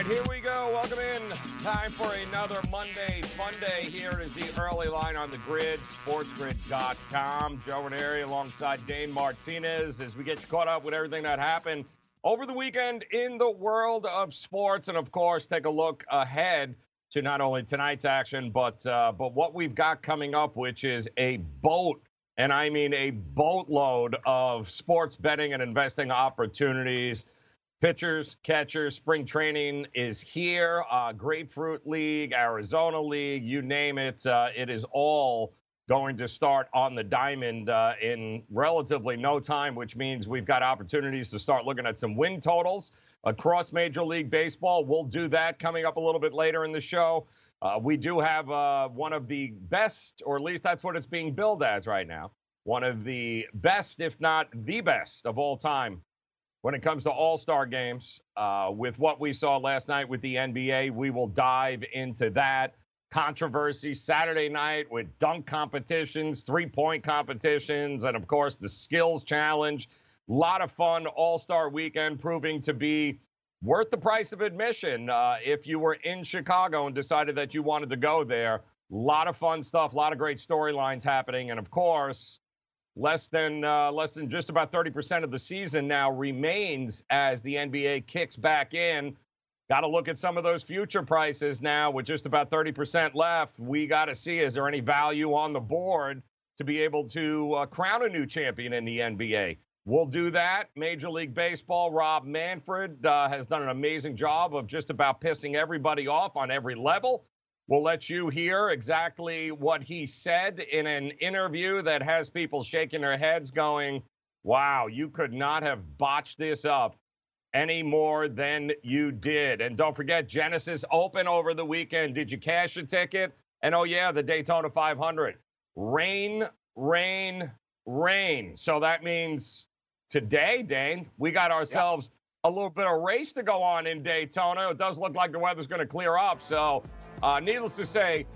Right, here we go. Welcome in. Time for another Monday Fun Day. Here is the early line on the grid, sportsgrid.com. Joe Raineri alongside Dane Martinez as we get you caught up with everything that happened over the weekend in the world of sports. And of course, take a look ahead to not only tonight's action, but uh, but what we've got coming up, which is a boat, and I mean a boatload of sports betting and investing opportunities. Pitchers, catchers, spring training is here. Uh, Grapefruit League, Arizona League, you name it. Uh, it is all going to start on the diamond uh, in relatively no time, which means we've got opportunities to start looking at some win totals across Major League Baseball. We'll do that coming up a little bit later in the show. Uh, we do have uh, one of the best, or at least that's what it's being billed as right now, one of the best, if not the best of all time when it comes to all star games. Uh, with what we saw last night with the NBA, we will dive into that controversy Saturday night with dunk competitions, three point competitions, and of course the skills challenge. A lot of fun all star weekend proving to be worth the price of admission uh, if you were in Chicago and decided that you wanted to go there. A lot of fun stuff, a lot of great storylines happening, and of course, less than uh, less than just about 30% of the season now remains as the NBA kicks back in. Got to look at some of those future prices now with just about 30% left. We got to see is there any value on the board to be able to uh, crown a new champion in the NBA. We'll do that. Major League Baseball, Rob Manfred uh, has done an amazing job of just about pissing everybody off on every level. We'll let you hear exactly what he said in an interview that has people shaking their heads, going, Wow, you could not have botched this up any more than you did. And don't forget, Genesis Open over the weekend. Did you cash a ticket? And oh, yeah, the Daytona 500. Rain, rain, rain. So that means today, Dane, we got ourselves a little bit of race to go on in Daytona. It does look like the weather's going to clear up. So, uh, needless to say,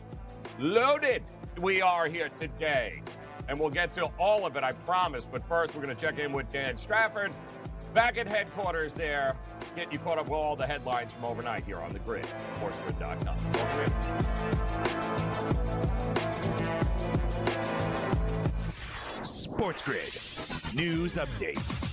loaded we are here today. And we'll get to all of it, I promise. But first, we're going to check in with Dan Strafford back at headquarters there, getting you caught up with all the headlines from overnight here on the grid, sportsgrid.com. Sports Grid. News update.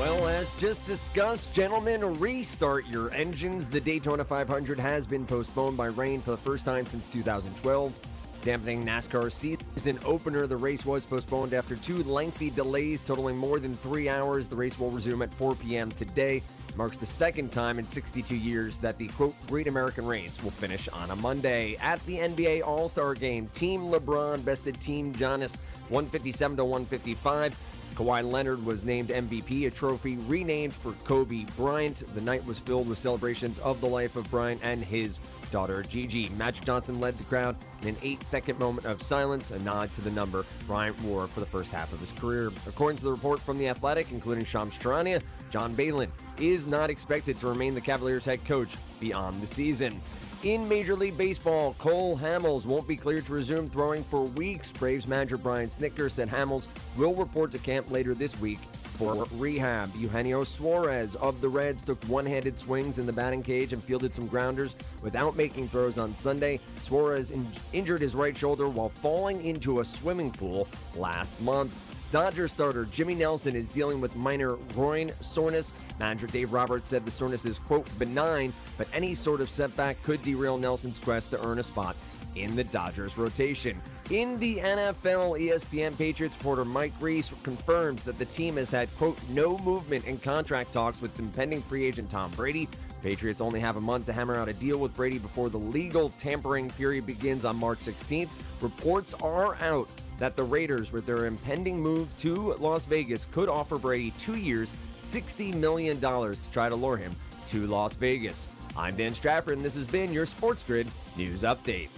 Well, as just discussed, gentlemen, restart your engines. The Daytona 500 has been postponed by rain for the first time since 2012. Dampening NASCAR season opener, the race was postponed after two lengthy delays totaling more than three hours. The race will resume at 4 p.m. today. Marks the second time in 62 years that the quote Great American Race will finish on a Monday. At the NBA All Star Game, Team LeBron bested Team Giannis 157 to 155. Kawhi Leonard was named MVP, a trophy renamed for Kobe Bryant. The night was filled with celebrations of the life of Bryant and his daughter Gigi. Magic Johnson led the crowd in an eight second moment of silence, a nod to the number Bryant wore for the first half of his career. According to the report from The Athletic, including Shams Charania, John Beilein is not expected to remain the Cavaliers head coach beyond the season. In Major League Baseball, Cole Hamels won't be cleared to resume throwing for weeks. Braves manager Brian Snitker said Hamels will report to camp later this week for rehab. Eugenio Suarez of the Reds took one-handed swings in the batting cage and fielded some grounders without making throws on Sunday. Suarez in- injured his right shoulder while falling into a swimming pool last month. Dodger starter Jimmy Nelson is dealing with minor groin soreness. Manager Dave Roberts said the soreness is, quote, benign, but any sort of setback could derail Nelson's quest to earn a spot in the Dodgers rotation. In the NFL, ESPN Patriots reporter Mike Reiss confirms that the team has had, quote, no movement in contract talks with impending free agent Tom Brady. Patriots only have a month to hammer out a deal with Brady before the legal tampering period begins on March 16th. Reports are out that the Raiders, with their impending move to Las Vegas, could offer Brady two years, $60 million to try to lure him to Las Vegas. I'm Dan Strafford, and this has been your Sports Grid News Update.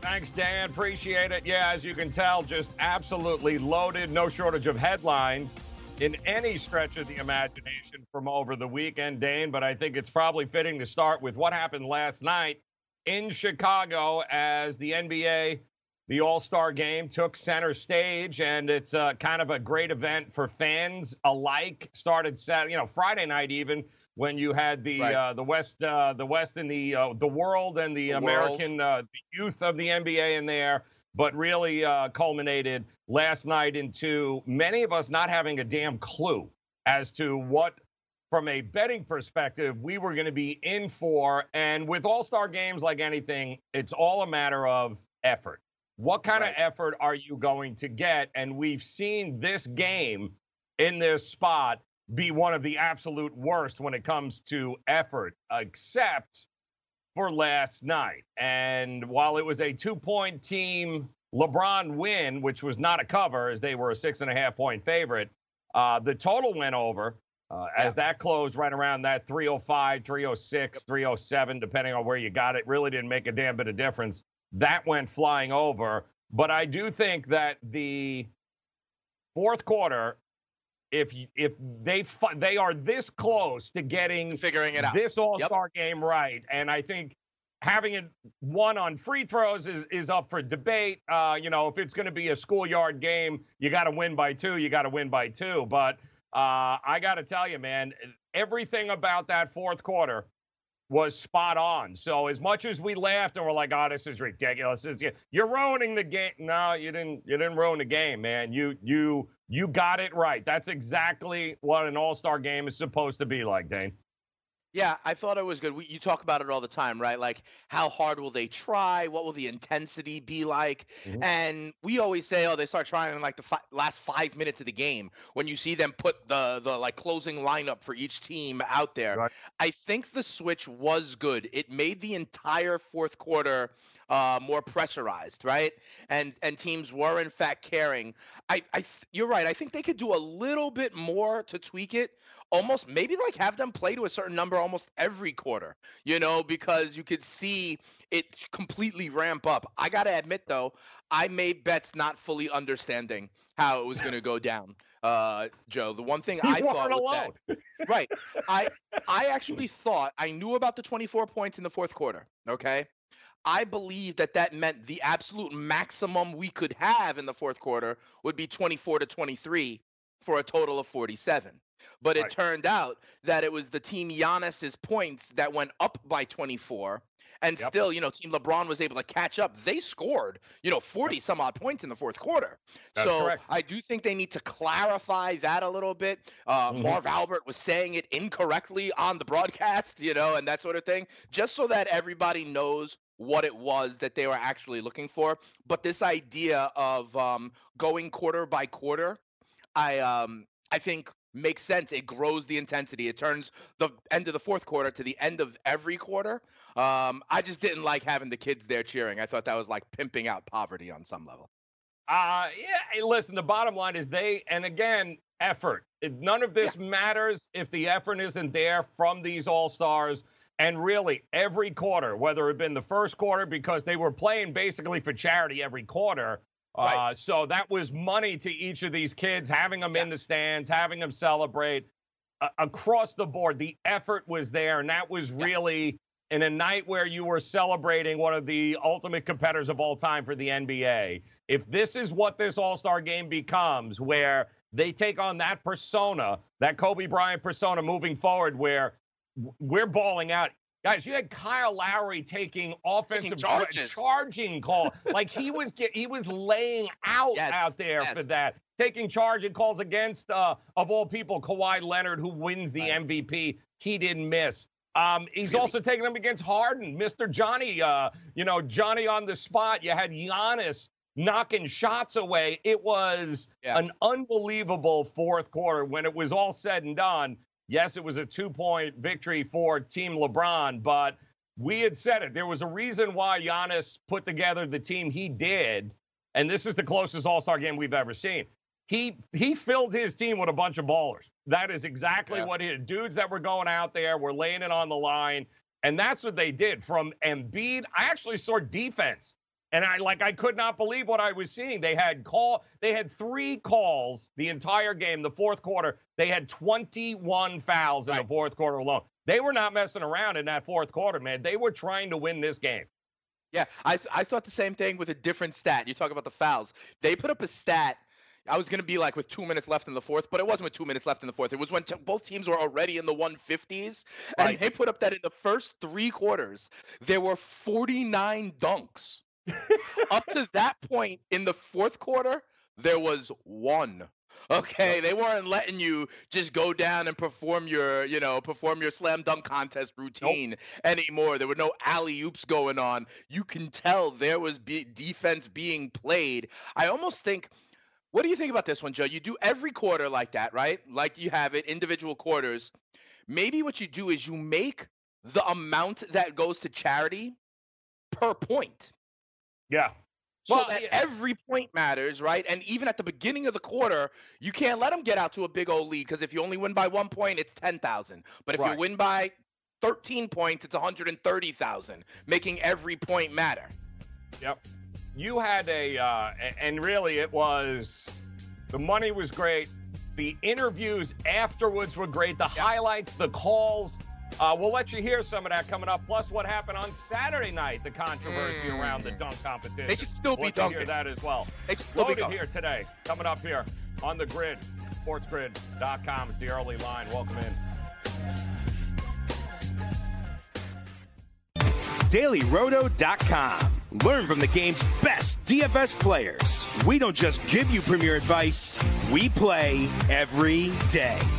Thanks, Dan. Appreciate it. Yeah, as you can tell, just absolutely loaded. No shortage of headlines in any stretch of the imagination from over the weekend, Dane. But I think it's probably fitting to start with what happened last night in Chicago as the NBA, the All Star game, took center stage. And it's uh, kind of a great event for fans alike. Started, Saturday, you know, Friday night even when you had the right. uh, the West uh, the West and the uh, the world and the, the American uh, the youth of the NBA in there, but really uh, culminated last night into many of us not having a damn clue as to what. From a betting perspective, we were going to be in for. And with all star games, like anything, it's all a matter of effort. What kind right. of effort are you going to get? And we've seen this game in this spot be one of the absolute worst when it comes to effort, except for last night. And while it was a two point team LeBron win, which was not a cover as they were a six and a half point favorite, uh, the total went over. Uh, yeah. As that closed right around that 305, 306, 307, depending on where you got it, really didn't make a damn bit of difference. That went flying over. But I do think that the fourth quarter if if they they are this close to getting figuring it out this All Star yep. game right, and I think having it won on free throws is is up for debate. Uh, you know, if it's going to be a schoolyard game, you got to win by two. You got to win by two. But uh, I got to tell you, man, everything about that fourth quarter was spot on. So as much as we laughed and we're like, "Oh, this is ridiculous," you're ruining the game. No, you didn't. You didn't ruin the game, man. You you you got it right. That's exactly what an All Star game is supposed to be like, Dane. Yeah, I thought it was good. We, you talk about it all the time, right? Like, how hard will they try? What will the intensity be like? Mm-hmm. And we always say, oh, they start trying in like the fi- last five minutes of the game when you see them put the the like closing lineup for each team out there. Right. I think the switch was good. It made the entire fourth quarter uh, more pressurized, right? And and teams were in fact caring. I, I you're right. I think they could do a little bit more to tweak it. Almost maybe like have them play to a certain number almost every quarter, you know, because you could see it completely ramp up. I gotta admit though, I made bets not fully understanding how it was going to go down. Uh, Joe, the one thing you I thought was alone. that, right, I I actually thought I knew about the 24 points in the fourth quarter. Okay, I believe that that meant the absolute maximum we could have in the fourth quarter would be 24 to 23 for a total of 47. But it right. turned out that it was the team Giannis's points that went up by 24. And yep. still, you know, Team LeBron was able to catch up. They scored, you know, 40 yep. some odd points in the fourth quarter. That's so correct. I do think they need to clarify that a little bit. Uh, mm-hmm. Marv Albert was saying it incorrectly on the broadcast, you know, and that sort of thing, just so that everybody knows what it was that they were actually looking for. But this idea of um, going quarter by quarter, I um, I think makes sense. It grows the intensity. It turns the end of the fourth quarter to the end of every quarter. Um, I just didn't like having the kids there cheering. I thought that was like pimping out poverty on some level. Uh, yeah. Listen, the bottom line is they, and again, effort. None of this yeah. matters if the effort isn't there from these all stars. And really, every quarter, whether it had been the first quarter, because they were playing basically for charity every quarter. Right. Uh, so that was money to each of these kids, having them yeah. in the stands, having them celebrate. Uh, across the board, the effort was there. And that was really in a night where you were celebrating one of the ultimate competitors of all time for the NBA. If this is what this All Star game becomes, where they take on that persona, that Kobe Bryant persona moving forward, where we're balling out. Guys, you had Kyle Lowry taking offensive taking charging call. like he was get, he was laying out yes, out there yes. for that. Taking charging calls against uh, of all people, Kawhi Leonard, who wins the right. MVP. He didn't miss. Um, he's really? also taking them against Harden, Mr. Johnny. Uh, you know, Johnny on the spot. You had Giannis knocking shots away. It was yeah. an unbelievable fourth quarter when it was all said and done. Yes, it was a two point victory for Team LeBron, but we had said it. There was a reason why Giannis put together the team he did. And this is the closest All Star game we've ever seen. he he filled his team with a bunch of ballers. That is exactly Yeah. what he dudes that were going out there were laying it on the line, and that's what they did. From Embiid, I actually saw defense, and I like I could not believe what I was seeing. They had call, they had three calls the entire game. The fourth quarter, they had 21 fouls in the fourth quarter alone. They were not messing around in that fourth quarter, man. They were trying to win this game. Yeah, I, I thought the same thing with a different stat. You talk about the fouls. They put up a stat. I was going to be like with two minutes left in the fourth, but it wasn't with two minutes left in the fourth. It was when t- both teams were already in the 150s. And they put up that in the first three quarters, there were 49 dunks. Up to that point in the fourth quarter, there was one. Okay, they weren't letting you just go down and perform your, you know, perform your slam dunk contest routine anymore. There were no alley oops going on. You can tell there was be- defense being played. I almost think. What do you think about this one, Joe? You do every quarter like that, right? Like you have it, individual quarters. Maybe what you do is you make the amount that goes to charity per point Yeah. so Well, that yeah. every point matters, right? And even at the beginning of the quarter, you can't let them get out to a big old lead because if you only win by one point, it's ten thousand. But if Right. you win by thirteen points, it's one hundred and thirty thousand, making every point matter. Yep. You had a, uh, a- and really it was, the money was great. The interviews afterwards were great. The highlights, the calls. Uh, we'll let you hear some of that coming up. Plus, what happened on Saturday night, the controversy around the dunk competition. They should still be We'll let you hear dunking. that as well. They should still be Loaded dunking. here today. Coming up here on the grid, sportsgrid.com. It's the early line. Welcome in. DailyRoto.com. Learn from the game's best DFS players. We don't just give you premier advice, we play every day.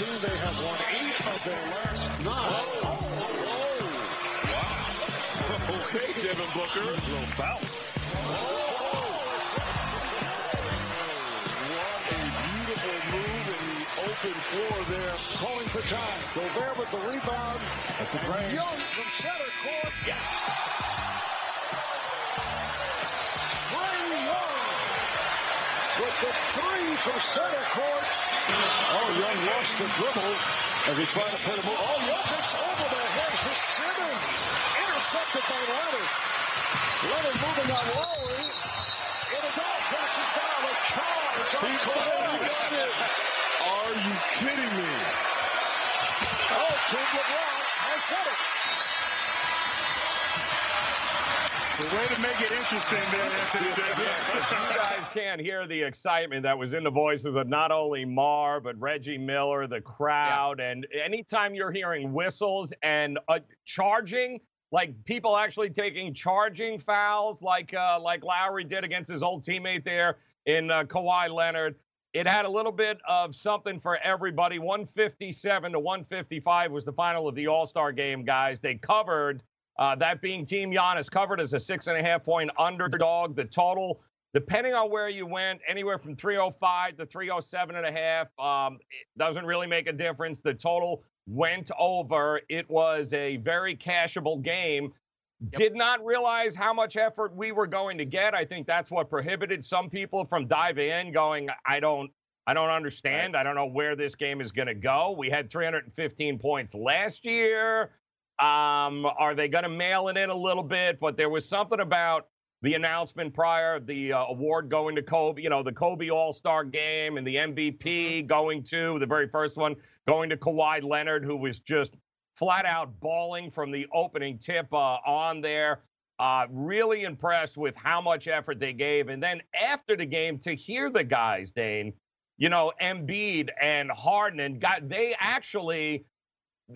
16. They have won eight of their last nine. Oh, wow. Oh, oh, oh. Okay, Devin Booker. Little foul. What a beautiful move in the open floor there. Calling for time. Gobert with the rebound. That's his range. Young from center court. Yes. Three from center court. Oh, Young lost the dribble as he tried to put him over. Oh, Jokic over the head to Simmons. Intercepted by Leonard. Leonard moving on Lowry. It is offensive foul. The Cavs on Kawhi. Are you kidding me? Oh, Team LeBron has hit it. The way to make it interesting there, Anthony Davis. you guys can't hear the excitement that was in the voices of not only Mar but Reggie Miller, the crowd, and anytime you're hearing whistles and uh, charging, like people actually taking charging fouls, like uh, like Lowry did against his old teammate there in uh, Kawhi Leonard. It had a little bit of something for everybody. 157 to 155 was the final of the All Star game, guys. They covered. Uh, that being Team Giannis covered as a six and a half point underdog. The total, depending on where you went, anywhere from 305 to 307 and a half. Um, it doesn't really make a difference. The total went over. It was a very cashable game. Did not realize how much effort we were going to get. I think that's what prohibited some people from diving in, going, I don't. I don't understand. I don't know where this game is going to go. We had 315 points last year. Um, are they going to mail it in a little bit? But there was something about the announcement prior, the uh, award going to Kobe, you know, the Kobe All Star game and the MVP going to the very first one, going to Kawhi Leonard, who was just flat out bawling from the opening tip uh, on there. Uh, really impressed with how much effort they gave. And then after the game, to hear the guys, Dane, you know, Embiid and Harden, and got, they actually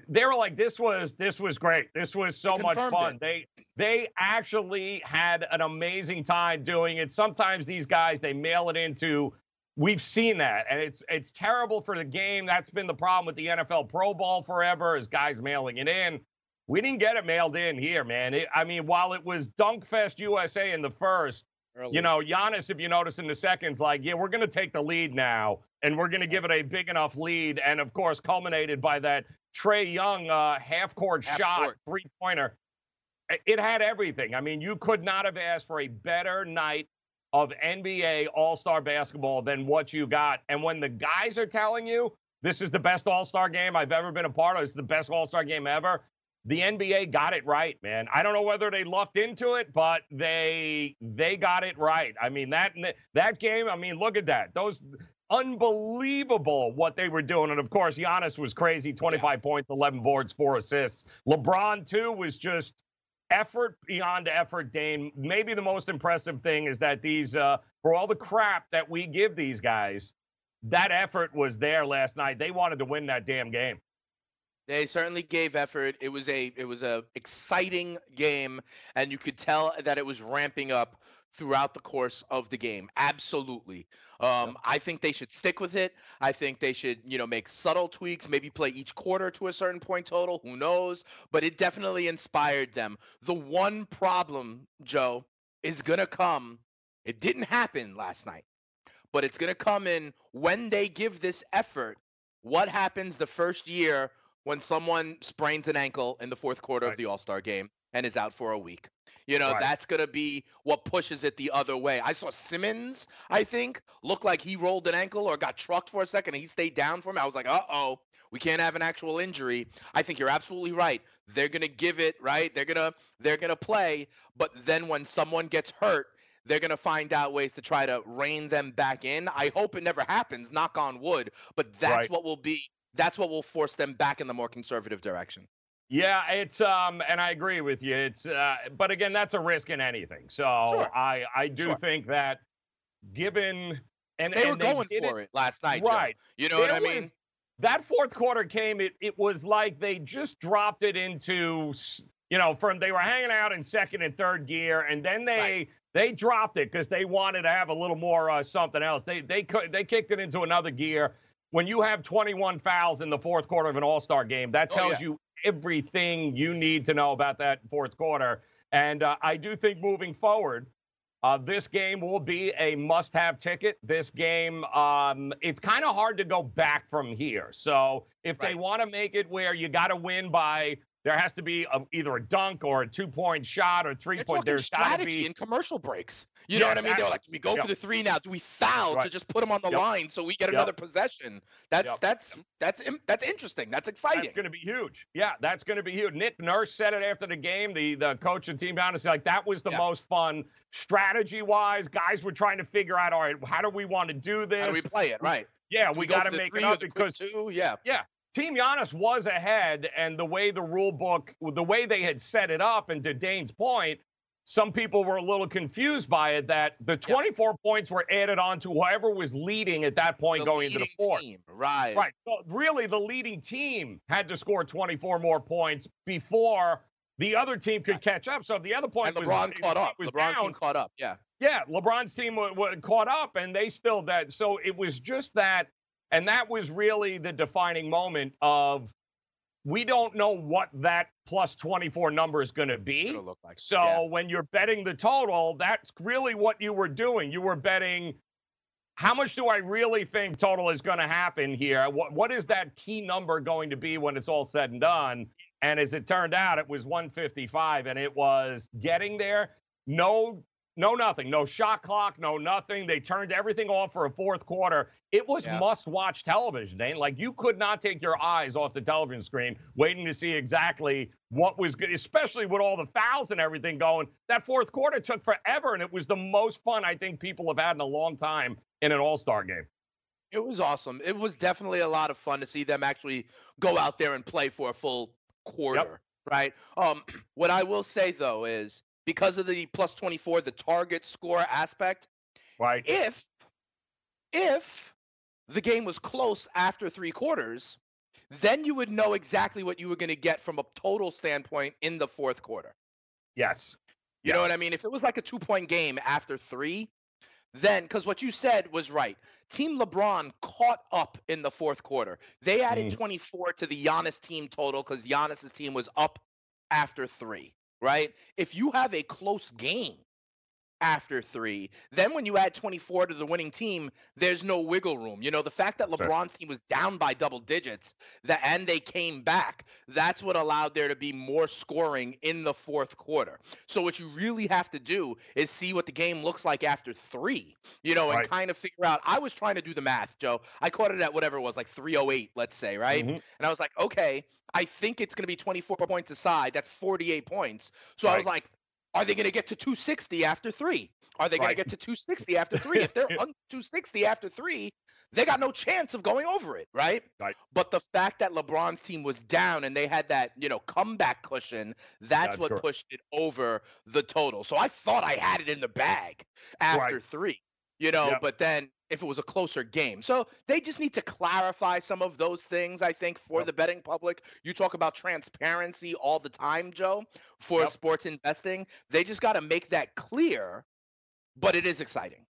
they were like, "This was this was great. This was so much fun." it. They they actually had an amazing time doing it. Sometimes these guys they mail it into we've seen that, and it's it's terrible for the game. That's been the problem with the NFL Pro Bowl forever, is guys mailing it in. We didn't get it mailed in here, man. It, I mean, while it was Dunkfest USA in the first, Early. you know, Giannis, if you notice in the seconds, like, yeah, we're going to take the lead now, and we're going to give it a big enough lead, and of course, culminated by that Trae Young uh, half court shot, three pointer. It had everything. I mean, you could not have asked for a better night of NBA All Star basketball than what you got. And when the guys are telling you this is the best All Star game I've ever been a part of, it's the best All Star game ever, the NBA got it right, man. I don't know whether they lucked into it, but they they got it right. I mean that that game. I mean, look at that. Those unbelievable what they were doing, and of course, Giannis was crazy. Twenty five points, eleven boards, four assists. LeBron too was just effort beyond effort. Dane. Maybe the most impressive thing is that these uh, for all the crap that we give these guys, that effort was there last night. They wanted to win that damn game. They certainly gave effort. It was a it was a exciting game, and you could tell that it was ramping up throughout the course of the game. Absolutely. Um, I think they should stick with it. I think they should, you know, make subtle tweaks, maybe play each quarter to a certain point total. Who knows? But it definitely inspired them. The one problem, Joe, is going to come. It didn't happen last night, but it's going to come in when they give this effort. What happens the first year when someone sprains an ankle in the fourth quarter right. of the All Star game and is out for a week. You know, right. that's going to be what pushes it the other way. I saw Simmons, I think, look like he rolled an ankle or got trucked for a second and he stayed down for me. I was like, uh oh, we can't have an actual injury. I think you're absolutely right. They're going to give it, right? They're going to they're going to play, but then when someone gets hurt, they're going to find out ways to try to rein them back in. I hope it never happens, knock on wood, but that's right. what will be that's what will force them back in the more conservative direction. Yeah, it's um, and I agree with you. It's uh, but again, that's a risk in anything. So sure. I I do sure. think that given and they and were going for it, it, last night, right? Joe. You know what I mean? Was, that fourth quarter came. It it was like they just dropped it into you know from they were hanging out in second and third gear, and then they. Right. They dropped it because they wanted to have a little more uh, something else. They they could they kicked it into another gear, when you have 21 fouls in the fourth quarter of an All Star game, that oh, tells oh, yeah. you everything you need to know about that fourth quarter. And uh, I do think moving forward, uh, this game will be a must-have ticket. This game, um, it's kind of hard to go back from here. So if right. they want to make it where you got to win by there has to be a, either a dunk or a two point shot or 3 point. There's strategy be... in commercial breaks. You yes, know what I mean? They're like, do we go yep. for the three now? Do we foul right. to just put them on the yep. line so we get yep. another possession? That's that's that's that's interesting. That's exciting. That's going to be huge. Yeah, that's going to be huge. Nick Nurse said it after the game. The the coach and team down to say like that was the most fun strategy wise. Guys were trying to figure out, all right, how do we want to do this? How do we play it? Right. Yeah, do we, we got to make it up because two. Yeah. Yeah. Team Giannis was ahead, and the way the rule book, the way they had set it up, and to Dane's point, some people were a little confused by it that the 24 yep. points were added on to whoever was leading at that point the going into the fourth. Team. Right. Right. So really, the leading team had to score 24 more points before the other team could catch up. So the other point was. point and LeBron was, caught up. Was LeBron's down. team caught up. Yeah. Yeah. LeBron's team w- w- caught up, and they still that. So it was just that, and that was really the defining moment of we don't know what that plus 24 number is going to be. Like. So yeah. when you're betting the total, that's really what you were doing. You were betting how much do I really think total is going to happen here? What what is that key number going to be when it's all said and done? And as it turned out, it was 155 and it was getting there. No no nothing, no shot clock, no nothing. They turned everything off for a fourth quarter. It was yeah. must-watch television, Dane. Like you could not take your eyes off the television screen, waiting to see exactly what was good, especially with all the fouls and everything going. That fourth quarter took forever, and it was the most fun I think people have had in a long time in an All-Star game. It was awesome. It was definitely a lot of fun to see them actually go out there and play for a full quarter. Yep. Right. Um, what I will say though is because of the plus 24, the target score aspect. Right. If if the game was close after three quarters, then you would know exactly what you were going to get from a total standpoint in the fourth quarter. Yes. You yes. know what I mean? If it was like a two point game after three, then because what you said was right. Team LeBron caught up in the fourth quarter. They added Mm. 24 to the Giannis team total because Giannis's team was up after three, right? If you have a close game after three, then when you add 24 to the winning team, there's no wiggle room. You know, the fact that Sure. LeBron's team was down by double digits that and they came back, that's what allowed there to be more scoring in the fourth quarter. So what you really have to do is see what the game looks like after three, you know, and kind of figure out. I was trying to do the math, Joe. I caught it at whatever it was, like 308, let's say, right? Mhm. And I was like, okay, I think it's going to be 24 points aside. That's 48 points. So I was like, are they going to get to 260 after three? Are they going Right. to get to 260 after three? if they're on 260 after three, they got no chance of going over it, right? Right. But the fact that LeBron's team was down and they had that, you know, comeback cushion, that's, That's what correct. pushed it over the total. So I thought I had it in the bag after Right. three, you know, Yep. but then if it was a closer game. So they just need to clarify some of those things, I think, for Yep. the betting public. You talk about transparency all the time, Joe, for Yep. sports investing. They just got to make that clear, but it is exciting.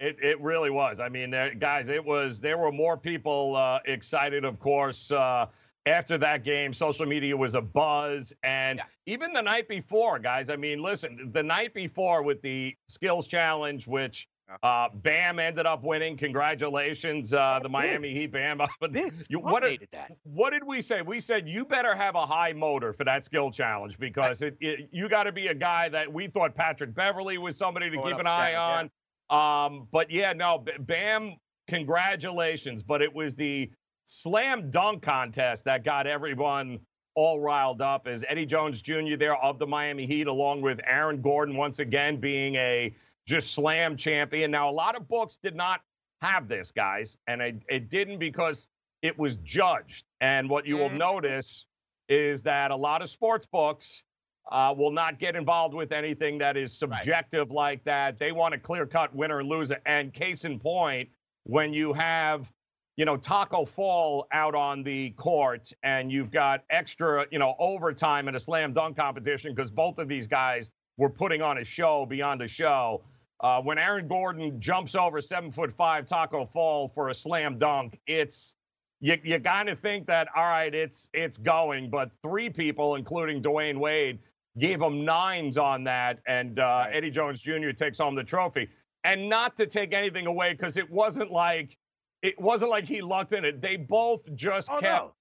It it really was. I mean, there, guys, it was. There were more people uh, excited, of course. Uh, after that game, social media was a buzz, and Yeah. even the night before, guys. I mean, listen, the night before with the skills challenge, which uh, Bam ended up winning. Congratulations, uh, the Miami Heat, Bam. But you, what, did, that. what did we say? We said you better have a high motor for that skill challenge because it, it you got to be a guy that we thought Patrick Beverley was somebody to Going keep an eye and on. Um, but yeah, no, Bam, congratulations. But it was the slam dunk contest that got everyone all riled up as Eddie Jones Jr. there of the Miami Heat, along with Aaron Gordon once again being a just slam champion. Now, a lot of books did not have this, guys, and it, it didn't because it was judged. And what you will Mhm. notice is that a lot of sports books uh, will not get involved with anything that is subjective like that. They want a clear cut winner and loser. And case in point, when you have, you know, Taco Fall out on the court and you've got extra, you know, overtime in a slam dunk competition because both of these guys were putting on a show beyond a show. Uh, when Aaron Gordon jumps over seven foot five Taco Fall for a slam dunk, it's you, you kind of think that all right, it's it's going, but three people, including Dwyane Wade, gave him nines on that, and uh, Eddie Jones Jr. takes home the trophy. And not to take anything away, because it wasn't like it wasn't like he lucked in it. They both just Oh, kept. no.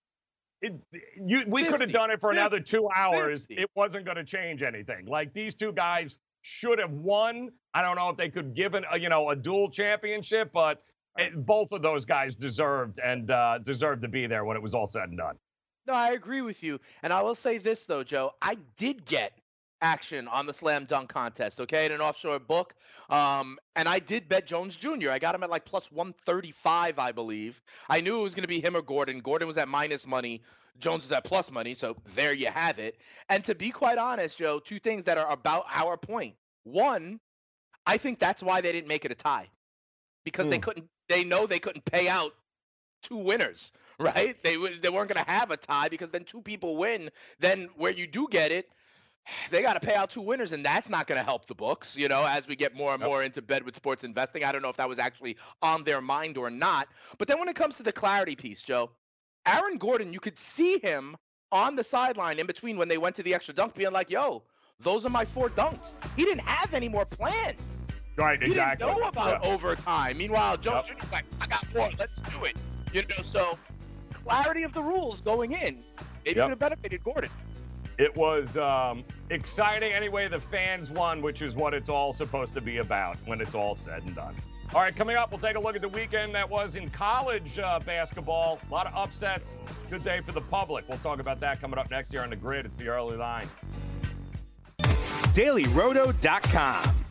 It, you, we could have done it for another two hours. 50. It wasn't going to change anything. Like these two guys should have won. I don't know if they could give it, a, you know, a dual championship, but it, both of those guys deserved and uh, deserved to be there when it was all said and done. No, I agree with you. And I will say this though, Joe. I did get action on the slam dunk contest, okay, in an offshore book. Um, and I did bet Jones Jr. I got him at like plus 135, I believe. I knew it was going to be him or Gordon. Gordon was at minus money. Jones was at plus money. So there you have it. And to be quite honest, Joe, two things that are about our point. One, I think that's why they didn't make it a tie because they Hmm. couldn't, they know they couldn't pay out two winners, right? They they weren't going to have a tie because then two people win. Then where you do get it, they got to pay out two winners, and that's not going to help the books. You know, as we get more and more into bed with sports investing, I don't know if that was actually on their mind or not. But then when it comes to the clarity piece, Joe, Aaron Gordon, you could see him on the sideline in between when they went to the extra dunk, being like, "Yo." Those are my four dunks. He didn't have any more planned. Right, He exactly. didn't know about Yeah. overtime. Meanwhile, Joe Yep. Jr.'s like, I got more. Let's do it. You know, so clarity of the rules going in. Maybe Yep. could have benefited Gordon. It was um, exciting anyway. The fans won, which is what it's all supposed to be about when it's all said and done. All right, coming up, we'll take a look at the weekend that was in college uh, basketball. A lot of upsets. Good day for the public. We'll talk about that coming up next year on the grid. It's the early line. DailyRoto.com.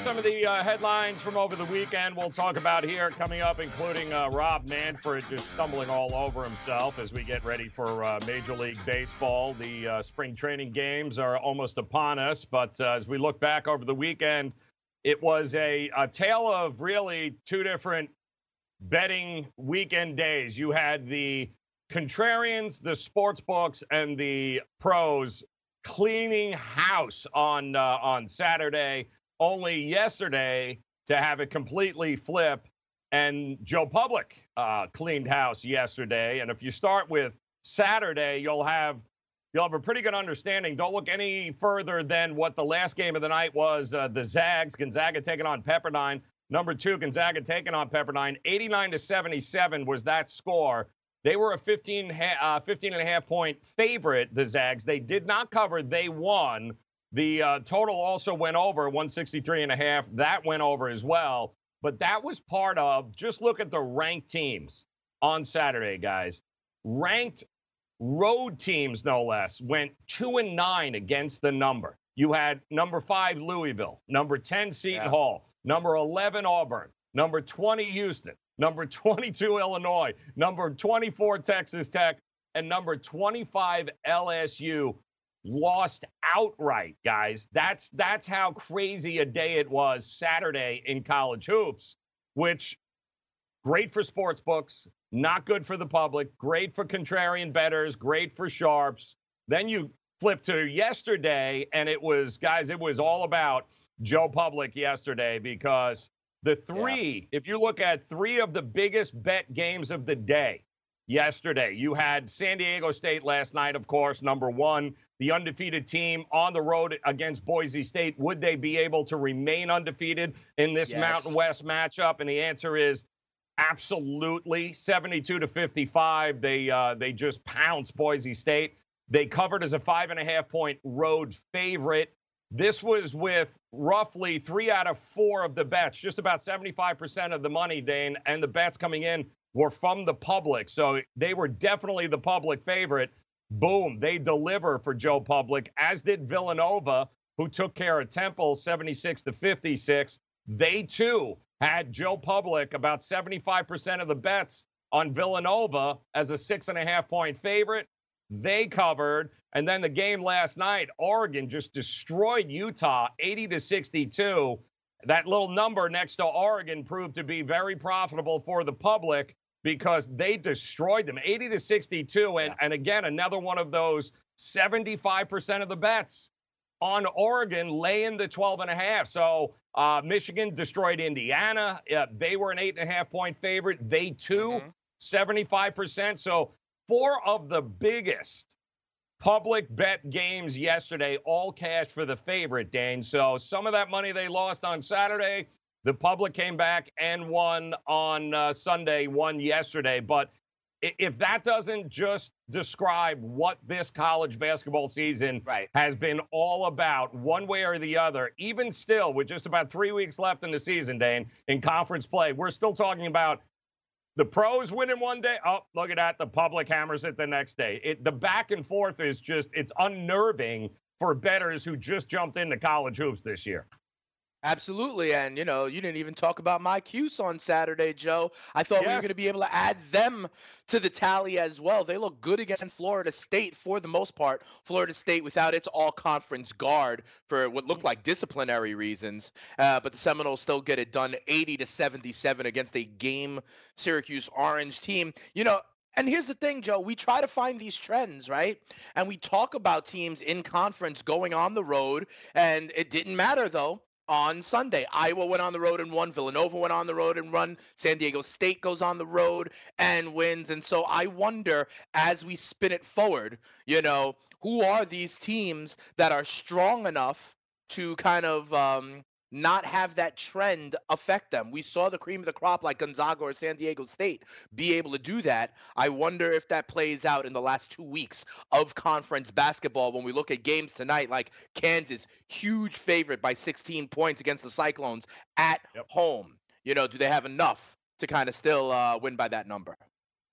some of the uh, headlines from over the weekend we'll talk about here coming up, including uh, Rob Manfred just stumbling all over himself as we get ready for uh, Major League Baseball. The uh, spring training games are almost upon us, but uh, as we look back over the weekend, it was a, a tale of really two different betting weekend days. You had the contrarians, the sports books, and the pros cleaning house on uh, on Saturday. Only yesterday to have it completely flip, and Joe Public uh, cleaned house yesterday. And if you start with Saturday, you'll have you'll have a pretty good understanding. Don't look any further than what the last game of the night was. Uh, the Zags, Gonzaga taking on Pepperdine. Number two, Gonzaga taking on Pepperdine. 89 to 77 was that score. They were a 15, uh, 15 and a half point favorite, the Zags. They did not cover. They won. The uh, total also went over 163 and a half. That went over as well. But that was part of just look at the ranked teams on Saturday, guys. Ranked road teams, no less, went two and nine against the number. You had number five, Louisville, number 10, Seton yeah. Hall, number 11, Auburn, number 20, Houston, number 22, Illinois, number 24, Texas Tech, and number 25, LSU lost outright, guys. That's that's how crazy a day it was Saturday in college hoops, which great for sports books, not good for the public, great for contrarian bettors, great for sharps. Then you flip to yesterday and it was guys, it was all about Joe Public yesterday because the three, yeah. if you look at three of the biggest bet games of the day yesterday, you had San Diego State last night, of course, number one, the undefeated team on the road against Boise State. Would they be able to remain undefeated in this yes. Mountain West matchup? And the answer is absolutely 72 to 55. They uh, they just pounced Boise State. They covered as a five and a half point road favorite. This was with roughly three out of four of the bets, just about 75% of the money, Dane, and the bets coming in were from the public. So they were definitely the public favorite. Boom, they deliver for Joe Public, as did Villanova, who took care of Temple 76 to 56. They too had Joe Public about 75% of the bets on Villanova as a six and a half point favorite. They covered. And then the game last night, Oregon just destroyed Utah 80 to 62. That little number next to Oregon proved to be very profitable for the public because they destroyed them 80 to 62. And, yeah. and again, another one of those 75% of the bets on Oregon laying the 12 and a half. So uh, Michigan destroyed Indiana. Uh, they were an eight and a half point favorite. They too, mm-hmm. 75%. So four of the biggest public bet games yesterday, all cash for the favorite, Dane. So some of that money they lost on Saturday, the public came back and won on uh, Sunday, won yesterday. But if that doesn't just describe what this college basketball season right. has been all about, one way or the other, even still, with just about three weeks left in the season, Dane, in conference play, we're still talking about the pros winning one day. Oh, look at that. The public hammers it the next day. It, the back and forth is just, it's unnerving for bettors who just jumped into college hoops this year. Absolutely. And, you know, you didn't even talk about my Cuse on Saturday, Joe. I thought yes. we were going to be able to add them to the tally as well. They look good against Florida State for the most part. Florida State without its all conference guard for what looked like disciplinary reasons. Uh, but the Seminoles still get it done 80 to 77 against a game Syracuse Orange team. You know, and here's the thing, Joe. We try to find these trends, right? And we talk about teams in conference going on the road, and it didn't matter though on Sunday. Iowa went on the road and won. Villanova went on the road and won. San Diego State goes on the road and wins. And so I wonder as we spin it forward, you know, who are these teams that are strong enough to kind of um, not have that trend affect them. We saw the cream of the crop like Gonzaga or San Diego State be able to do that. I wonder if that plays out in the last two weeks of conference basketball when we look at games tonight, like Kansas, huge favorite by 16 points against the Cyclones at yep. home. You know, do they have enough to kind of still uh, win by that number?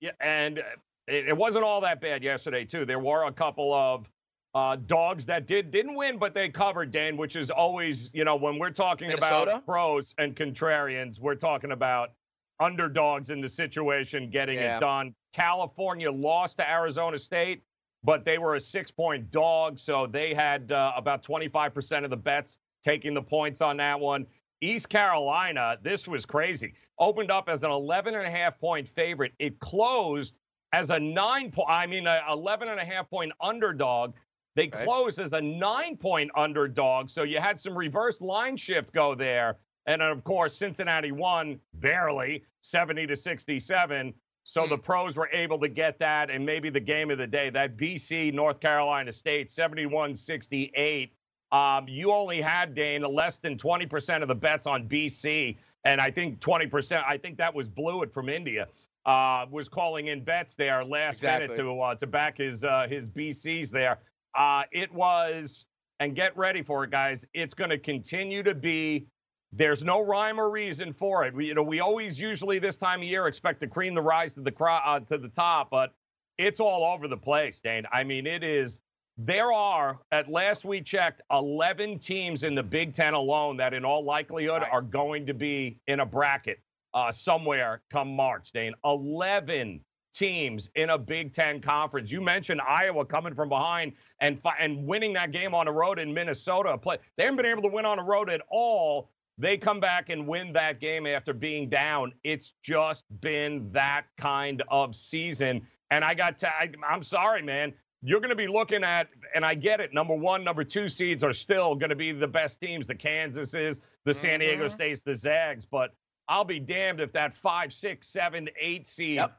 Yeah, and it, it wasn't all that bad yesterday, too. There were a couple of uh, dogs that did didn't win, but they covered, Dan, which is always, you know, when we're talking Minnesota? about pros and contrarians, we're talking about underdogs in the situation getting Yeah. it done. California lost to Arizona State, but they were a six point dog, so they had uh, about 25% of the bets taking the points on that one. East Carolina, this was crazy. Opened up as an 11 and a half point favorite. It closed as a nine point, I mean, a 11 and a half point underdog. They Okay. closed as a nine point underdog. So you had some reverse line shift go there. And then, of course, Cincinnati won barely 70 to 67. So Hmm. the pros were able to get that. And maybe the game of the day, that BC North Carolina State 71 68. Um, you only had, Dane, less than 20% of the bets on BC. And I think 20%, I think that was Blewett from India, uh, was calling in bets there last minute to uh, to back his uh, his BCs there. Uh, it was, and get ready for it, guys. It's going to continue to be. There's no rhyme or reason for it. We, you know, we always usually this time of year expect to cream the rise to the cro- uh, to the top, but it's all over the place, Dane. I mean, it is. There are, at last we checked, 11 teams in the Big Ten alone that, in all likelihood, Right. are going to be in a bracket uh, somewhere come March, Dane. 11 teams in a Big Ten conference. You mentioned Iowa coming from behind and fi- and winning that game on the road in Minnesota. Play they haven't been able to win on the road at all. They come back and win that game after being down. It's just been that kind of season. And I got to, I, I'm sorry, man. You're going to be looking at, and I get it. Number one, number two seeds are still going to be the best teams. The Kansases, the San Diego Mhm. States, the Zags. But I'll be damned if that five, six, seven, eight seed Yep.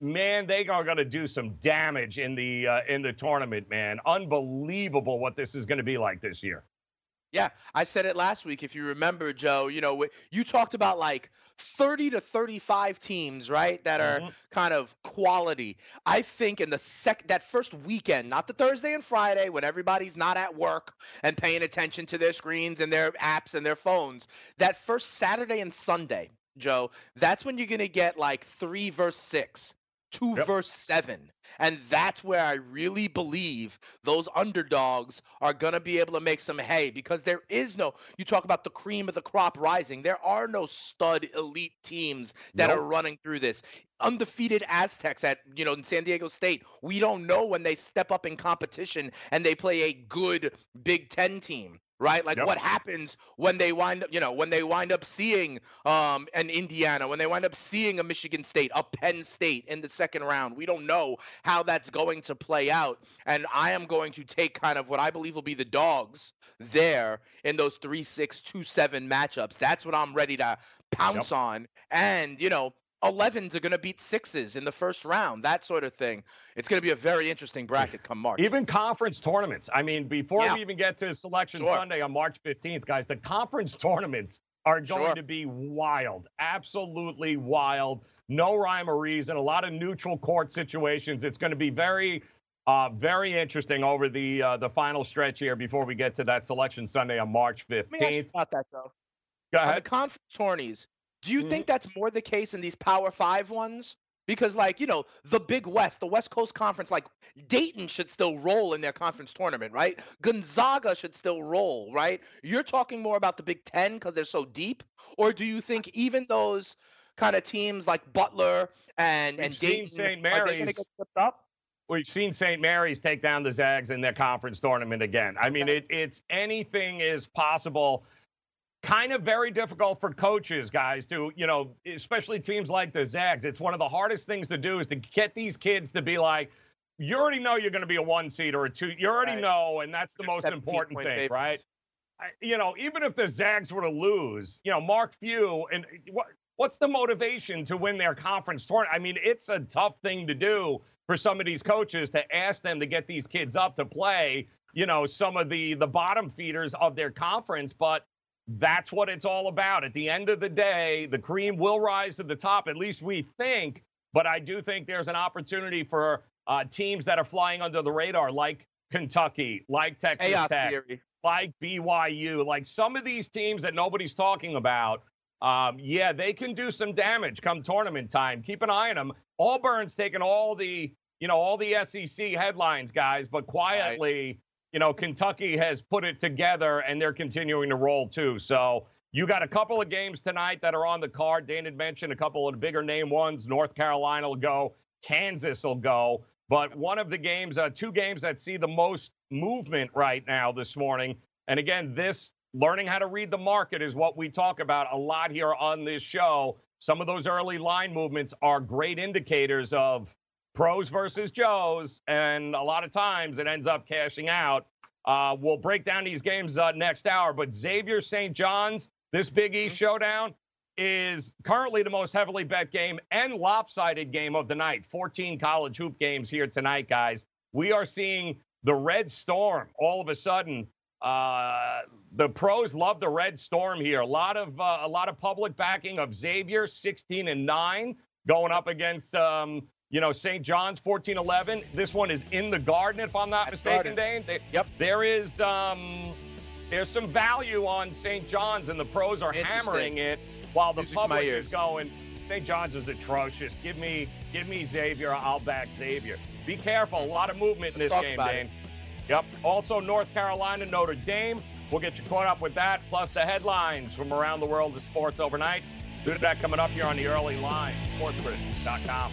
Man, they are going to do some damage in the uh, in the tournament, man. Unbelievable what this is going to be like this year. Yeah, I said it last week. If you remember, Joe, you know, you talked about like 30 to 35 teams, right? That are Mhm. kind of quality. I think in the sec that first weekend, not the Thursday and Friday when everybody's not at work and paying attention to their screens and their apps and their phones, that first Saturday and Sunday, Joe, that's when you're going to get like 3 verse 6, 2 Yep. verse 7. And that's where I really believe those underdogs are going to be able to make some hay because there is no, you talk about the cream of the crop rising. There are no stud elite teams that Nope. are running through this. Undefeated Aztecs at, you know, in San Diego State, we don't know when they step up in competition and they play a good Big Ten team. Right, like Yep. what happens when they wind up, you know, when they wind up seeing um, an Indiana, when they wind up seeing a Michigan State, a Penn State in the second round. We don't know how that's going to play out. And I am going to take kind of what I believe will be the dogs there in those 3 6 2 7 matchups. That's what I'm ready to pounce on. And, you know, 11s are going to beat sixes in the first round, that sort of thing. It's going to be a very interesting bracket come March. Even conference tournaments. I mean, before Yeah. we even get to Selection Sure. Sunday on March 15th, guys, the conference tournaments are going Sure. to be wild, absolutely wild. No rhyme or reason. A lot of neutral court situations. It's going to be very. Uh, very interesting over the uh, the final stretch here before we get to that selection Sunday on March 15th. Let me ask you 15th. about that, though. Go on the conference tourneys, do you Mhm. think that's more the case in these Power Five ones? Because, like, you know, the Big West, the West Coast Conference, like Dayton should still roll in their conference tournament, right? Gonzaga should still roll, right? You're talking more about the Big Ten because they're so deep, or do you think even those kind of teams like Butler and We've and Dayton St. Mary's. get slipped up? We've seen St. Mary's take down the Zags in their conference tournament again. I mean, it, it's anything is possible. Kind of very difficult for coaches, guys, to, you know, especially teams like the Zags. It's one of the hardest things to do is to get these kids to be like, you already know you're going to be a one seed or a two. You already Right. know, and that's the They're most important thing, favorites. right? I, you know, even if the Zags were to lose, you know, Mark Few and eh, what what's the motivation to win their conference tournament? I mean, it's a tough thing to do for some of these coaches to ask them to get these kids up to play, you know, some of the the bottom feeders of their conference, but that's what it's all about. At the end of the day, the cream will rise to the top, at least we think. But I do think there's an opportunity for uh, teams that are flying under the radar, like Kentucky, like Texas Chaos Tech, theory. like BYU, like some of these teams that nobody's talking about. Um, yeah, they can do some damage come tournament time. Keep an eye on them. Auburn's taking all the, you know, all the SEC headlines, guys, but quietly you know, Kentucky has put it together and they're continuing to roll too. So you got a couple of games tonight that are on the card. Dan had mentioned a couple of the bigger name ones. North Carolina will go, Kansas will go. But one of the games, uh, two games that see the most movement right now this morning. And again, this learning how to read the market is what we talk about a lot here on this show. Some of those early line movements are great indicators of pros versus Joes, and a lot of times it ends up cashing out. Uh, we'll break down these games uh, next hour, but Xavier St. John's, this Big East mm-hmm. showdown, is currently the most heavily bet game and lopsided game of the night. 14 college hoop games here tonight, guys. We are seeing the Red Storm all of a sudden. Uh, the pros love the Red Storm here. A lot of uh, a lot of public backing of Xavier, 16 and nine, going up against um, you know, St. John's 14-11. This one is in the Garden, if I'm not mistaken, Dane. They, yep. There is um, there's some value on St. John's, and the pros are hammering it while the Music public is going. St. John's is atrocious. Give me, give me Xavier. I'll back Xavier. Be careful. A lot of movement in this game, Dane. It. Yep. Also, North Carolina, Notre Dame. We'll get you caught up with that, plus the headlines from around the world of sports overnight. Do that coming up here on the early line, sportsgrid.com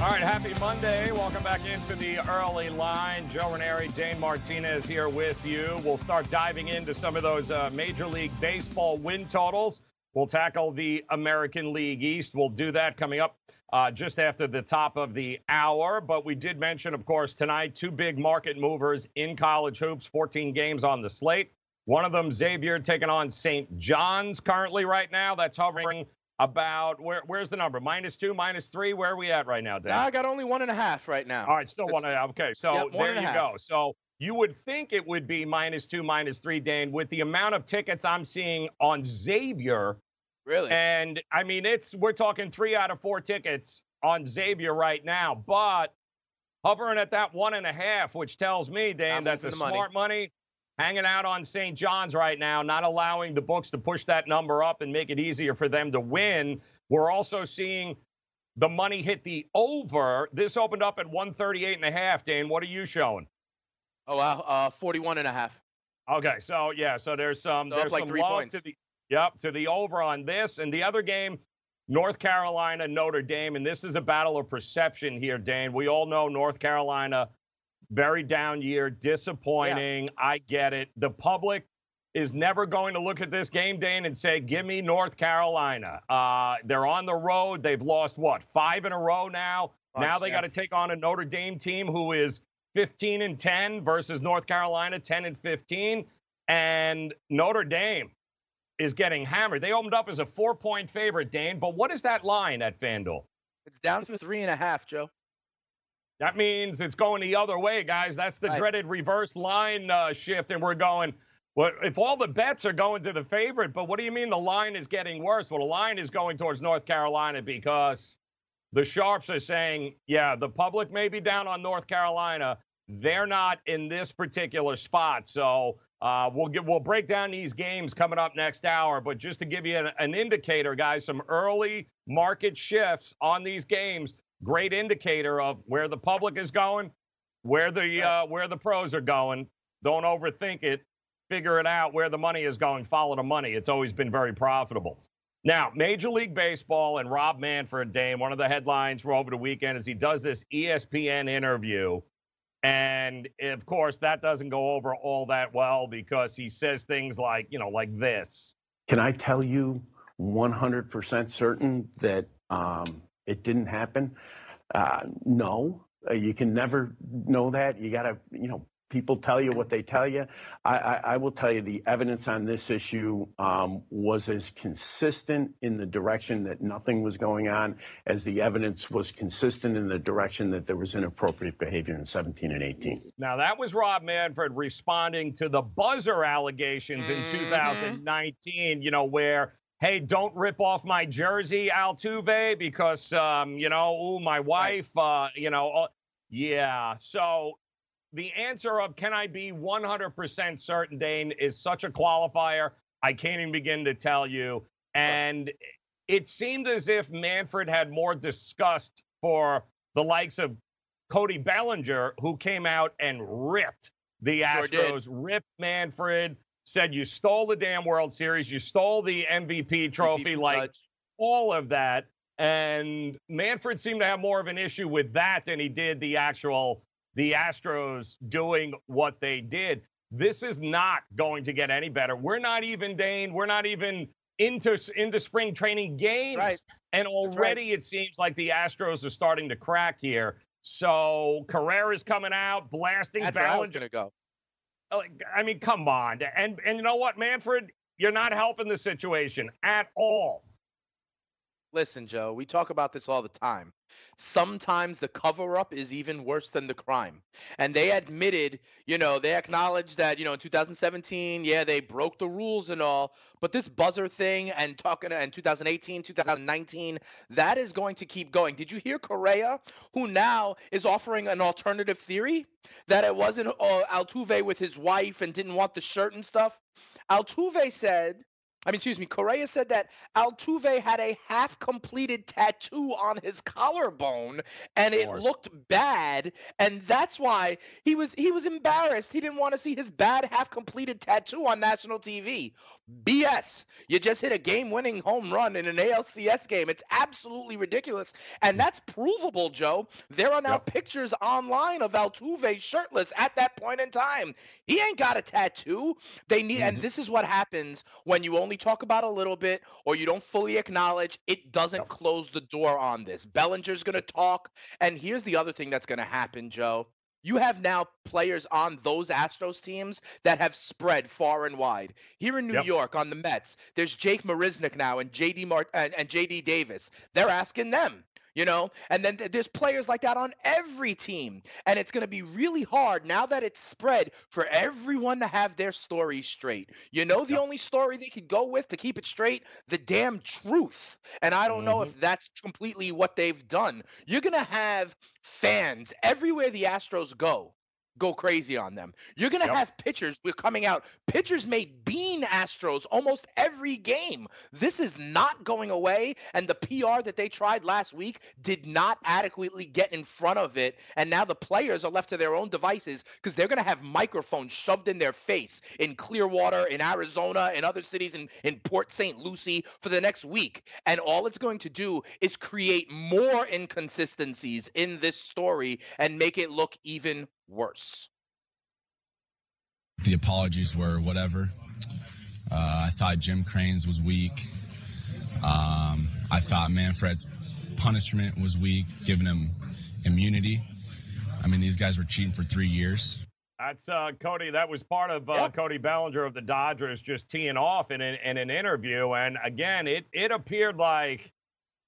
All right, happy Monday. Welcome back into the early line. Joe Raineri, Dane Martinez here with you. We'll start diving into some of those uh, Major League Baseball win totals. We'll tackle the American League East. We'll do that coming up uh, just after the top of the hour. But we did mention, of course, tonight, two big market movers in college hoops, 14 games on the slate. One of them, Xavier, taking on St. John's currently right now. That's hovering about where where's the number? Minus two, minus three. Where are we at right now, Dan? I got only one and a half right now. All right, still one and a half. Okay, so there you go. So you would think it would be minus two, minus three, Dan, with the amount of tickets I'm seeing on Xavier. Really? And I mean, it's we're talking three out of four tickets on Xavier right now, but hovering at that one and a half, which tells me, Dan, that the, the smart money. Hanging out on St. John's right now, not allowing the books to push that number up and make it easier for them to win. We're also seeing the money hit the over. This opened up at 138 and a half, Dane. What are you showing? Oh, wow. Uh, 41 and a half. Okay. So, yeah. So there's some, so there's like some love points. to the, yep, to the over on this. And the other game, North Carolina, Notre Dame. And this is a battle of perception here, Dane. We all know North Carolina very down year, disappointing. Yeah. I get it. The public is never going to look at this game, Dane, and say, give me North Carolina. Uh, they're on the road. They've lost, what, five in a row now? now they got to take on a Notre Dame team who is 15 and 10 versus North Carolina 10 and 15. And Notre Dame is getting hammered. They opened up as a four point favorite, Dane. But what is that line at FanDuel? It's down to three and a half, Joe. That means it's going the other way, guys. That's the right. dreaded reverse line uh, shift, and we're going. Well, if all the bets are going to the favorite, but what do you mean the line is getting worse? Well, the line is going towards North Carolina because the sharps are saying, yeah, the public may be down on North Carolina. They're not in this particular spot. So uh, we'll get we'll break down these games coming up next hour. But just to give you an, an indicator, guys, some early market shifts on these games great indicator of where the public is going, where the uh, where the pros are going. Don't overthink it. Figure it out where the money is going. Follow the money. It's always been very profitable. Now, Major League Baseball and Rob Manfred, Dane, one of the headlines for over the weekend is he does this ESPN interview. And of course, that doesn't go over all that well because he says things like, you know, like this. Can I tell you 100% certain that um, it didn't happen. Uh, no, uh, you can never know that. You got to, you know, people tell you what they tell you. I, I, I will tell you the evidence on this issue um, was as consistent in the direction that nothing was going on as the evidence was consistent in the direction that there was inappropriate behavior in 17 and 18. Now, that was Rob Manfred responding to the buzzer allegations in Mhm. 2019, you know, where, hey, don't rip off my jersey, Altuve, because, um, you know, ooh, my wife, uh, you know, uh, yeah. So the answer of can I be 100% certain, Dane, is such a qualifier. I can't even begin to tell you. And it seemed as if Manfred had more disgust for the likes of Cody Bellinger, who came out and ripped the Sure. Astros, ripped Manfred, said you stole the damn World Series, you stole the MVP trophy, like Judge. all of that. And Manfred seemed to have more of an issue with that than he did the actual the Astros doing what they did. This is not going to get any better. We're not even Dane. We're not even into into spring training games, Right. and right. already it seems like the Astros are starting to crack here. So Correa's coming out blasting That's where I was gonna go. Like, I mean, come on. And and you know what, Manfred, you're not helping the situation at all. Listen, Joe, we talk about this all the time. Sometimes the cover up is even worse than the crime. And they admitted, you know, they acknowledged that, you know, in 2017, yeah, they broke the rules and all, but this buzzer thing and talking and 2018, 2019, that is going to keep going. Did you hear Correa, who now is offering an alternative theory that it wasn't uh, Altuve with his wife and didn't want the shirt and stuff? Altuve said, I mean, excuse me, Correa said that Altuve had a half completed tattoo on his collarbone and it looked bad and that's why he was he was embarrassed. He didn't want to see his bad half completed tattoo on national TV. BS. You just hit a game-winning home run in an ALCS game. It's absolutely ridiculous and that's provable, Joe. There are now Yep. pictures online of Altuve shirtless at that point in time. He ain't got a tattoo. They need and mm-hmm. this is what happens when you only talk about a little bit or you don't fully acknowledge it doesn't close the door on this. Bellinger's going to talk and here's the other thing that's going to happen, Joe. You have now players on those Astros teams that have spread far and wide. Here in New Yep. York on the Mets, there's Jake Marisnick now and JD Mart and, and JD Davis. They're asking them you know? And then th- there's players like that on every team. And it's going to be really hard now that it's spread for everyone to have their story straight. You know the only story they could go with to keep it straight? The damn truth. And i don't know if mm-hmm. that's completely what they've done. You're going to have fans everywhere the astros go go crazy on them. You're going to Yep. have pitchers we're coming out. Pitchers may bean Astros almost every game. This is not going away and the PR that they tried last week did not adequately get in front of it and now the players are left to their own devices cuz they're going to have microphones shoved in their face in Clearwater, in Arizona, in other cities in in Port St. Lucie for the next week and all it's going to do is create more inconsistencies in this story and make it look even worse. the apologies were whatever. Uh, I thought Jim Crane's was weak. Um, I thought Manfred's punishment was weak, giving him immunity. I mean, these guys were cheating for three years. That's uh, Cody. That was part of uh, Yep. Cody Bellinger of the Dodgers just teeing off in an, in an interview. And again, it it appeared like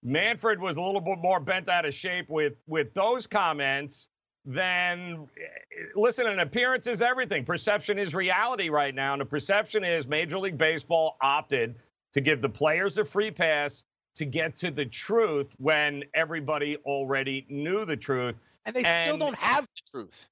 Manfred was a little bit more bent out of shape with with those comments than eh, listen. An appearance is everything. Perception is reality right now, and the perception is Major League Baseball opted to give the players a free pass to get to the truth when everybody already knew the truth. And they still don't have the truth.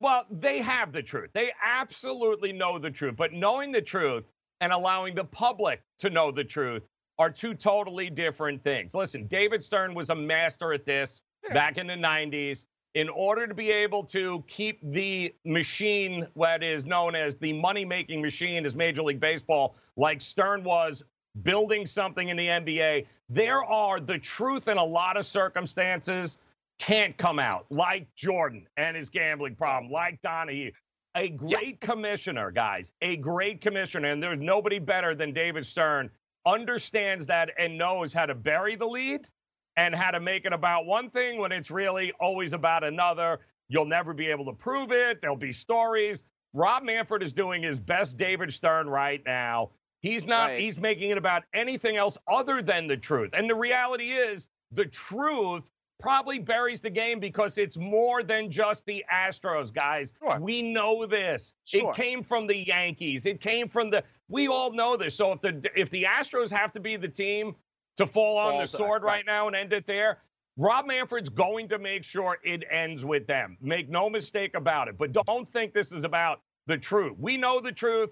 Well, they have the truth. They absolutely know the truth. But knowing the truth and allowing the public to know the truth are two totally different things. Listen, David Stern was a master at this back in the 90s. In order to be able to keep the machine, what is known as the money making machine, as Major League Baseball, like Stern was building something in the NBA, there are the truth in a lot of circumstances can't come out, like Jordan and his gambling problem, like Donaghy. A great commissioner, guys, a great commissioner, and there's nobody better than David Stern, understands that and knows how to bury the lead and how to make it about one thing when it's really always about another. You'll never be able to prove it. There'll be stories. Rob Manfred is doing his best David Stern right now. He's not, Right. he's making it about anything else other than the truth. And the reality is, the truth probably buries the game because it's more than just the Astros, guys. Sure. We know this. Sure. It came from the Yankees. It came from the we all know this. So if the if the Astros have to be the team to fall on the uh, sword right. right now and end it there, Rob Manfred's going to make sure it ends with them. Make no mistake about it. But don't think this is about the truth. We know the truth.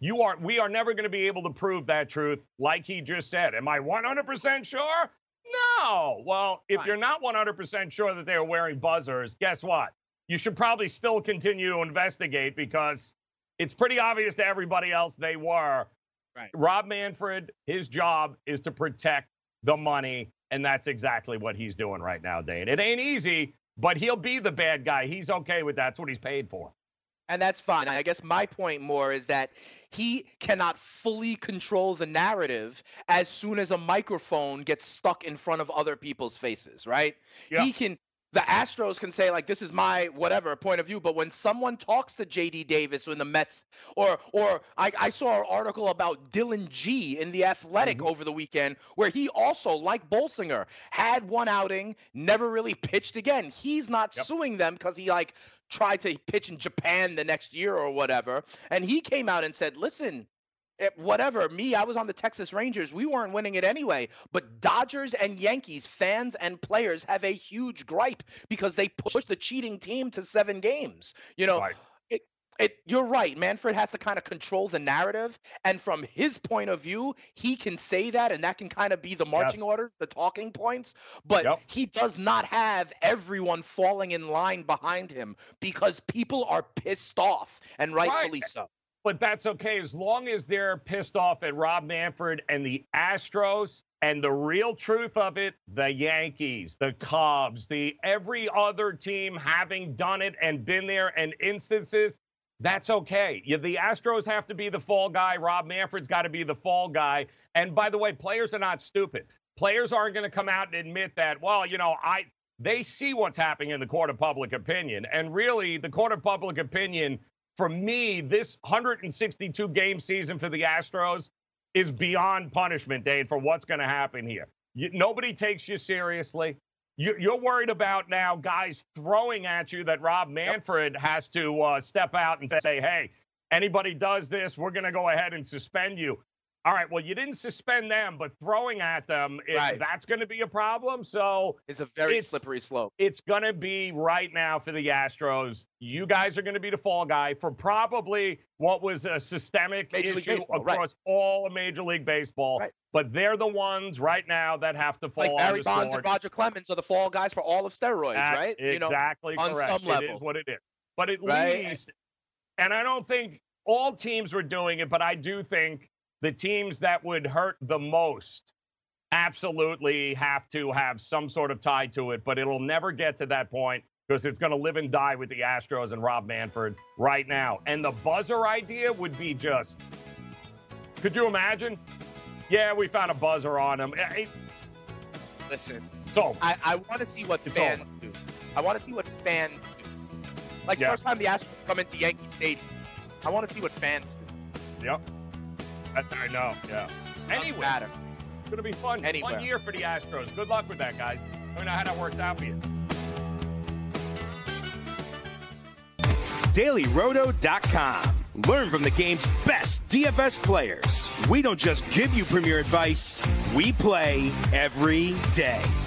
You are we are never going to be able to prove that truth like he just said. Am I 100% sure? No. Well, if Right. you're not 100% sure that they were wearing buzzers, guess what? You should probably still continue to investigate because it's pretty obvious to everybody else they were. Right. Rob Manfred, his job is to protect the money, and that's exactly what he's doing right now, Dane. It ain't easy, but he'll be the bad guy. He's okay with that. That's what he's paid for. And that's fine. I guess my point more is that he cannot fully control the narrative as soon as a microphone gets stuck in front of other people's faces, right? Yeah. He can the Astros can say like this is my whatever point of view, but when someone talks to JD Davis in the Mets or or I, I saw an article about Dillon Gee in the Athletic Mhm. over the weekend where he also, like Bolsinger, had one outing, never really pitched again. He's not Yep. suing them because he like tried to pitch in Japan the next year or whatever. And he came out and said, listen, Eh, whatever, me, I was on the Texas Rangers. We weren't winning it anyway. But Dodgers and Yankees, fans and players have a huge gripe because they pushed the cheating team to seven games. You know, Right. it, it, you're right. Manfred has to kind of control the narrative. And from his point of view, he can say that, and that can kind of be the marching Yes. orders, the talking points. But Yep. he does not have everyone falling in line behind him because people are pissed off, and rightfully so. But that's okay as long as they're pissed off at Rob Manfred and the Astros. And the real truth of it, the Yankees, the Cubs, the every other team having done it and been there and instances, that's okay. The Astros have to be the fall guy. Rob Manfred's got to be the fall guy. And by the way, players are not stupid. Players aren't going to come out and admit that, well, you know, I they see what's happening in the court of public opinion. And really, the court of public opinion for me, this 162 game season for the Astros is beyond punishment, Dave, for what's going to happen here. You, nobody takes you seriously. You, you're worried about now guys throwing at you that Rob Manfred has to uh, step out and say, hey, anybody does this, we're going to go ahead and suspend you. All right, well, you didn't suspend them, but throwing at them, it- Right. that's going to be a problem. So It's a very It's- slippery slope. it's going to be right now for the Astros. You guys are going to be the fall guy for probably what was a systemic Major issue Baseball, right. across all of Major League Baseball. Right. But they're the ones right now that have to fall Like Barry the Bonds sword. and Roger Clemens are the fall guys for all of steroids, That's right? You know, Exactly on some It level. is what it is. But at Right. least, and I don't think all teams were doing it, but I do think the teams that would hurt the most absolutely have to have some sort of tie to it, but it'll never get to that point because it's going to live and die with the Astros and Rob Manfred right now. And the buzzer idea would be just, could you imagine? Yeah, we found a buzzer on him. Listen, So, I, I want to see what It's fans do. I want to see what fans do. Like Yeah. first time the Astros come into Yankee Stadium, I want to see what fans do. yep. I, I know, yeah. Anyway. matter. It's going to be fun. Anywhere. Fun year for the Astros. Good luck with that, guys. Let me know how that works out for you. DailyRoto.com. Learn from the game's best DFS players. We don't just give you premier advice, we play every day.